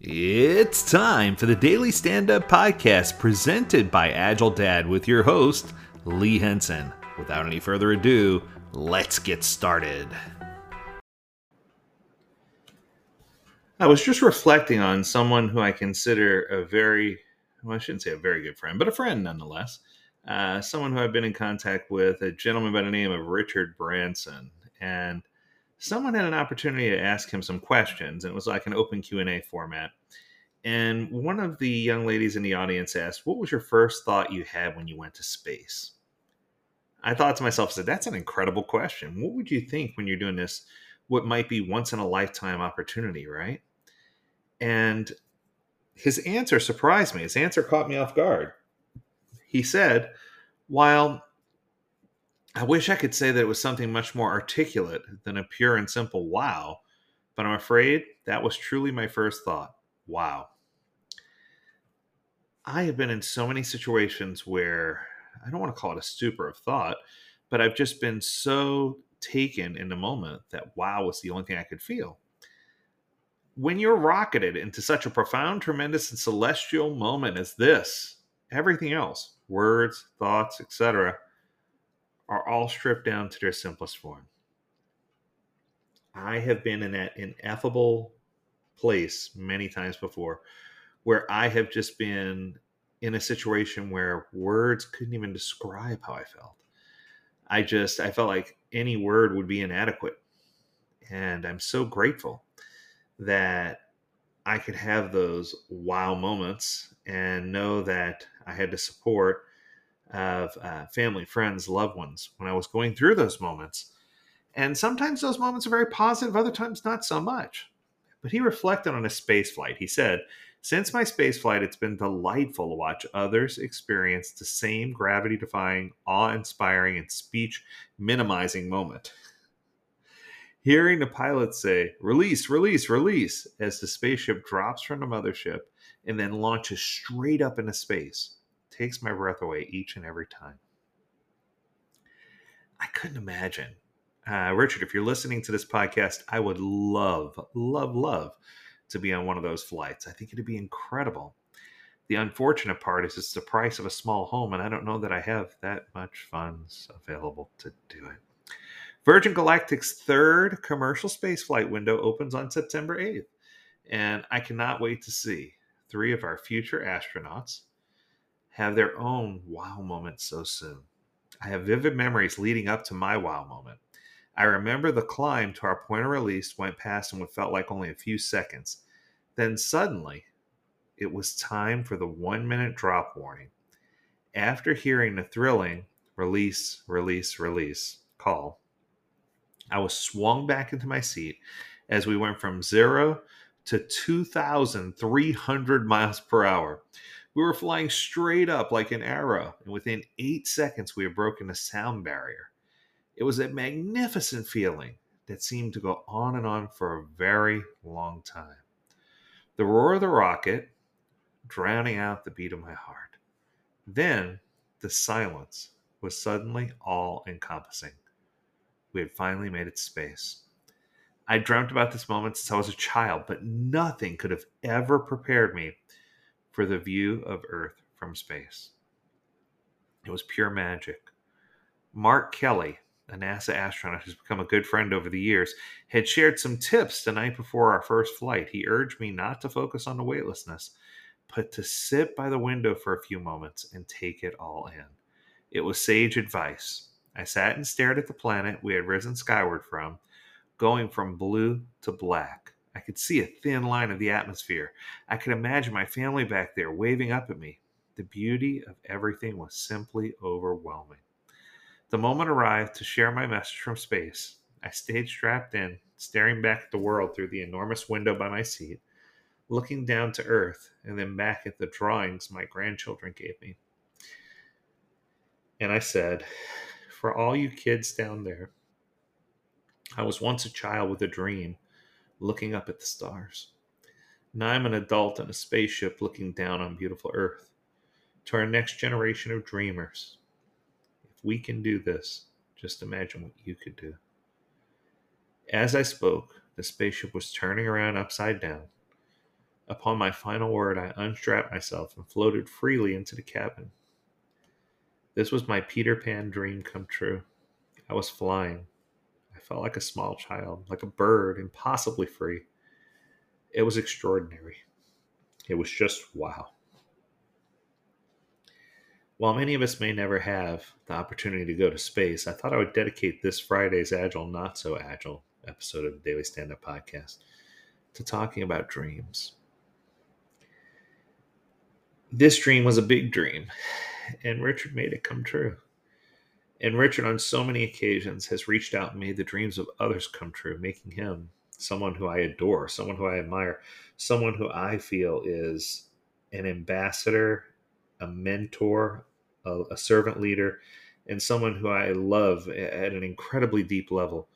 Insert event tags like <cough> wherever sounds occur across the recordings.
It's time for the Daily Stand Up Podcast presented by Agile Dad with your host, Lee Henson. Without any further ado, let's get started. I was just reflecting on someone who I consider a very, well, I shouldn't say a very good friend, but a friend nonetheless. Uh, someone who I've been in contact with, a gentleman by the name of Richard Branson. And someone had an opportunity to ask him some questions and it was like an open q&a format. And one of the young ladies in the audience asked what was your first thought you had when you went to space? I thought to myself said that's an incredible question. What would you think when you're doing this what might be once in a lifetime opportunity right? And his answer surprised me. His answer caught me off guard. He said while I wish I could say that it was something much more articulate than a pure and simple wow, but I'm afraid that was truly my first thought. Wow. I have been in so many situations where I don't want to call it a stupor of thought, but I've just been so taken in the moment that wow was the only thing I could feel. When you're rocketed into such a profound, tremendous, and celestial moment as this, everything else, words, thoughts, etc., are all stripped down to their simplest form. I have been in that ineffable place many times before where I have just been in a situation where words couldn't even describe how I felt. I just, I felt like any word would be inadequate. And I'm so grateful that I could have those wow moments and know that I had the support of uh, family, friends, loved ones when I was going through those moments. And sometimes those moments are very positive, other times not so much. But he reflected on his space flight. He said, Since my space flight, it's been delightful to watch others experience the same gravity defying, awe inspiring, and speech minimizing moment. Hearing the pilot say, release, release, release, as the spaceship drops from the mothership and then launches straight up into space takes my breath away each and every time. I couldn't imagine. Uh, Richard, if you're listening to this podcast, I would love, love, love to be on one of those flights. I think it'd be incredible. The unfortunate part is it's the price of a small home, and I don't know that I have that much funds available to do it. Virgin Galactic's third commercial spaceflight window opens on September 8th, and I cannot wait to see three of our future astronauts have their own wow moment so soon. I have vivid memories leading up to my wow moment. I remember the climb to our point of release went past in what felt like only a few seconds. Then suddenly, it was time for the one minute drop warning. After hearing the thrilling release, release, release call, I was swung back into my seat as we went from zero to 2,300 miles per hour. We were flying straight up like an arrow, and within eight seconds, we had broken a sound barrier. It was a magnificent feeling that seemed to go on and on for a very long time. The roar of the rocket drowning out the beat of my heart. Then the silence was suddenly all encompassing. We had finally made it space. I dreamt about this moment since I was a child, but nothing could have ever prepared me for the view of Earth from space. It was pure magic. Mark Kelly, a NASA astronaut who's become a good friend over the years, had shared some tips the night before our first flight. He urged me not to focus on the weightlessness, but to sit by the window for a few moments and take it all in. It was sage advice. I sat and stared at the planet we had risen skyward from, going from blue to black. I could see a thin line of the atmosphere. I could imagine my family back there waving up at me. The beauty of everything was simply overwhelming. The moment arrived to share my message from space. I stayed strapped in, staring back at the world through the enormous window by my seat, looking down to Earth and then back at the drawings my grandchildren gave me. And I said, For all you kids down there, I was once a child with a dream looking up at the stars. Now I'm an adult in a spaceship looking down on beautiful Earth. To our next generation of dreamers, if we can do this, just imagine what you could do. As I spoke, the spaceship was turning around upside down. Upon my final word, I unstrapped myself and floated freely into the cabin. This was my Peter Pan dream come true. I was flying. Felt like a small child, like a bird, impossibly free. It was extraordinary. It was just wow. While many of us may never have the opportunity to go to space, I thought I would dedicate this Friday's Agile Not So Agile episode of the Daily Stand Up Podcast to talking about dreams. This dream was a big dream, and Richard made it come true. And Richard, on so many occasions, has reached out and made the dreams of others come true, making him someone who I adore, someone who I admire, someone who I feel is an ambassador a mentor, a, a servant leader, and someone who I love at an incredibly deep level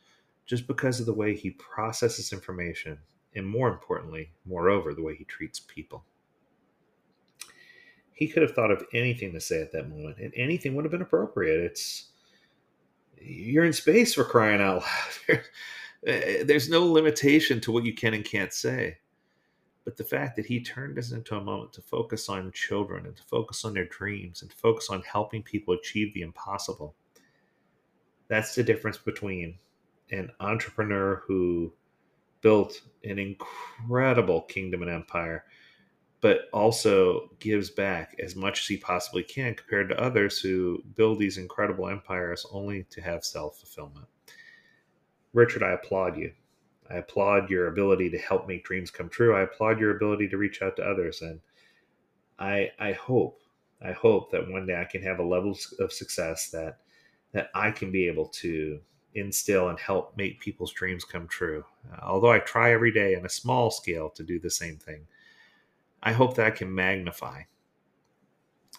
just because of the way he processes information and more importantly, moreover, the way he treats people. He could have thought of anything to say at that moment, and anything would have been appropriate. It's you're in space for crying out loud. <laughs> Eh, there's no limitation to what you can and can't say. But the fact that he turned this into a moment to focus on children and to focus on their dreams and focus on helping people achieve the impossible, that's the difference between an entrepreneur who built an incredible kingdom and empire, but also gives back as much as he possibly can compared to others who build these incredible empires only to have self fulfillment. Richard, I applaud you. I applaud your ability to help make dreams come true. I applaud your ability to reach out to others. And I, I hope, I hope that one day I can have a level of success that, that I can be able to instill and help make people's dreams come true. Uh, although I try every day on a small scale to do the same thing, I hope that I can magnify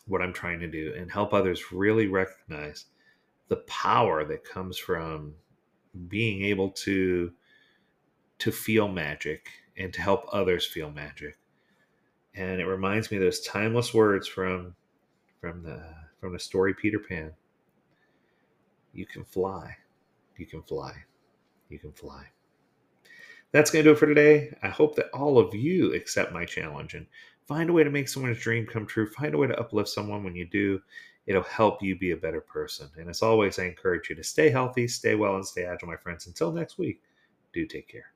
what I'm trying to do and help others really recognize the power that comes from being able to to feel magic and to help others feel magic. And it reminds me of those timeless words from from the from the story Peter Pan. You can fly. You can fly. You can fly. That's going to do it for today. I hope that all of you accept my challenge and find a way to make someone's dream come true. Find a way to uplift someone when you do. It'll help you be a better person. And as always, I encourage you to stay healthy, stay well, and stay agile, my friends. Until next week, do take care.